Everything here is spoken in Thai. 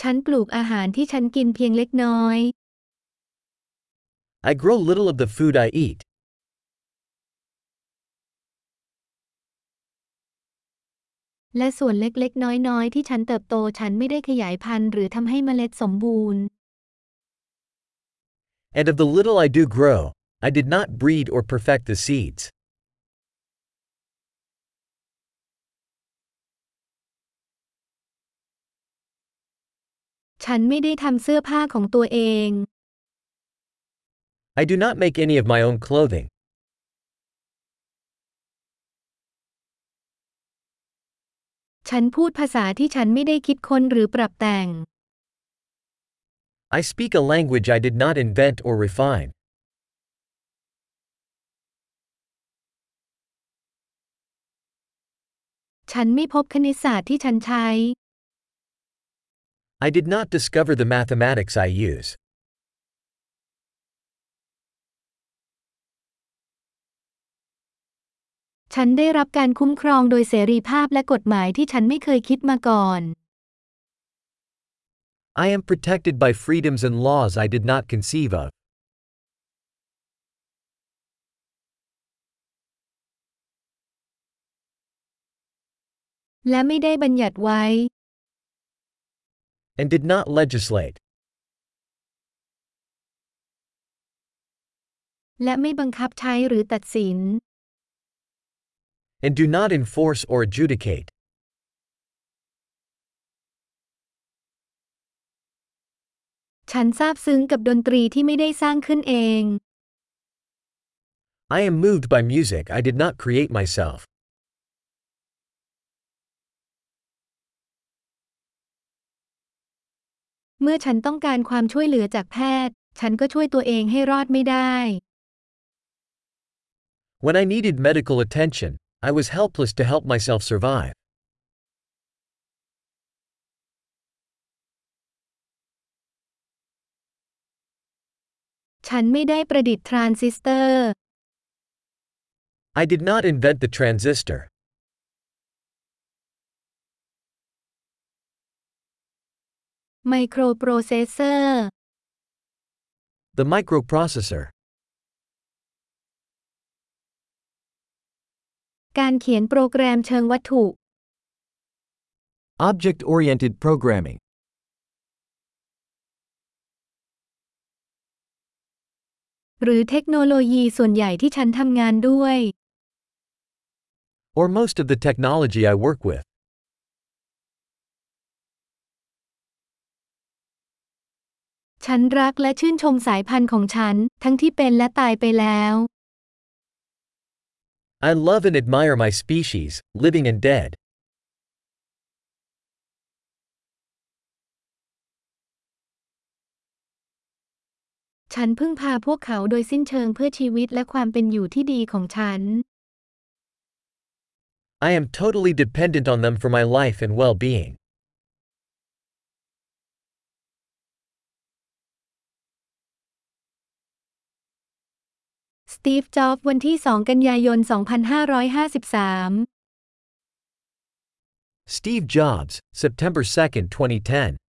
ฉันปลูกอาหารที่ฉันกินเพียงเล็กน้อย I grow little of the food I eat. และส่วนเล็กๆ น้อยๆ ที่ฉันเติบโตฉันไม่ได้ขยายพันธุ์หรือทำให้เมล็ดสมบูรณ์ And of the little I do grow, I did not breed or perfect the seeds. ฉันไม่ได้ทำเสื้อผ้าของตัวเอง I do not make any of my own clothing. ฉันพูดภาษาที่ฉันไม่ได้คิดค้นหรือปรับแต่ง I speak a language I did not invent or refine. ฉันไม่พบคณิตศาสตร์ที่ฉันใช้ I did not discover the mathematics I use. ฉันได้รับการคุ้มครองโดยเสรีภาพและกฎหมายที่ฉันไม่เคยคิดมาก่อน I am protected by freedoms and laws I did not conceive of. และไม่ได้บัญญัติไว้ and did not legislate. และไม่บังคับใช้หรือตัดสิน and do not enforce or adjudicate. ฉันซาบซึ้งกับดนตรีที่ไม่ได้สร้างขึ้นเอง I am moved by music I did not create myself. เมื่อฉันต้องการความช่วยเหลือจากแพทย์ ฉันก็ช่วยตัวเองให้รอดไม่ได้ When I needed medical attention, I was helpless to help myself survive. ฉันไม่ได้ประดิษฐ์ทรานซิสเตอร์ I did not invent the transistor. ไมโครโปรเซสเซอร์ The microprocessor. การเขียนโปรแกรมเชิงวัตถุ Object oriented programming. หรือเทคโนโลยีส่วนใหญ่ที่ฉันทำงานด้วย Or most of the technology I work with. ฉันรักและชื่นชมสายพันธุ์ของฉัน ทั้งที่เป็นและตายไปแล้ว I love and admire my species, living and dead. ฉันพึ่งพาพวกเขาโดยสิ้นเชิงเพื่อชีวิตและความเป็นอยู่ที่ดีของฉัน I am totally dependent on them for my life and well ตีฟ จ็อบวันที่ 2 กันยายน 2553 Steve Jobs, September 2, 2010.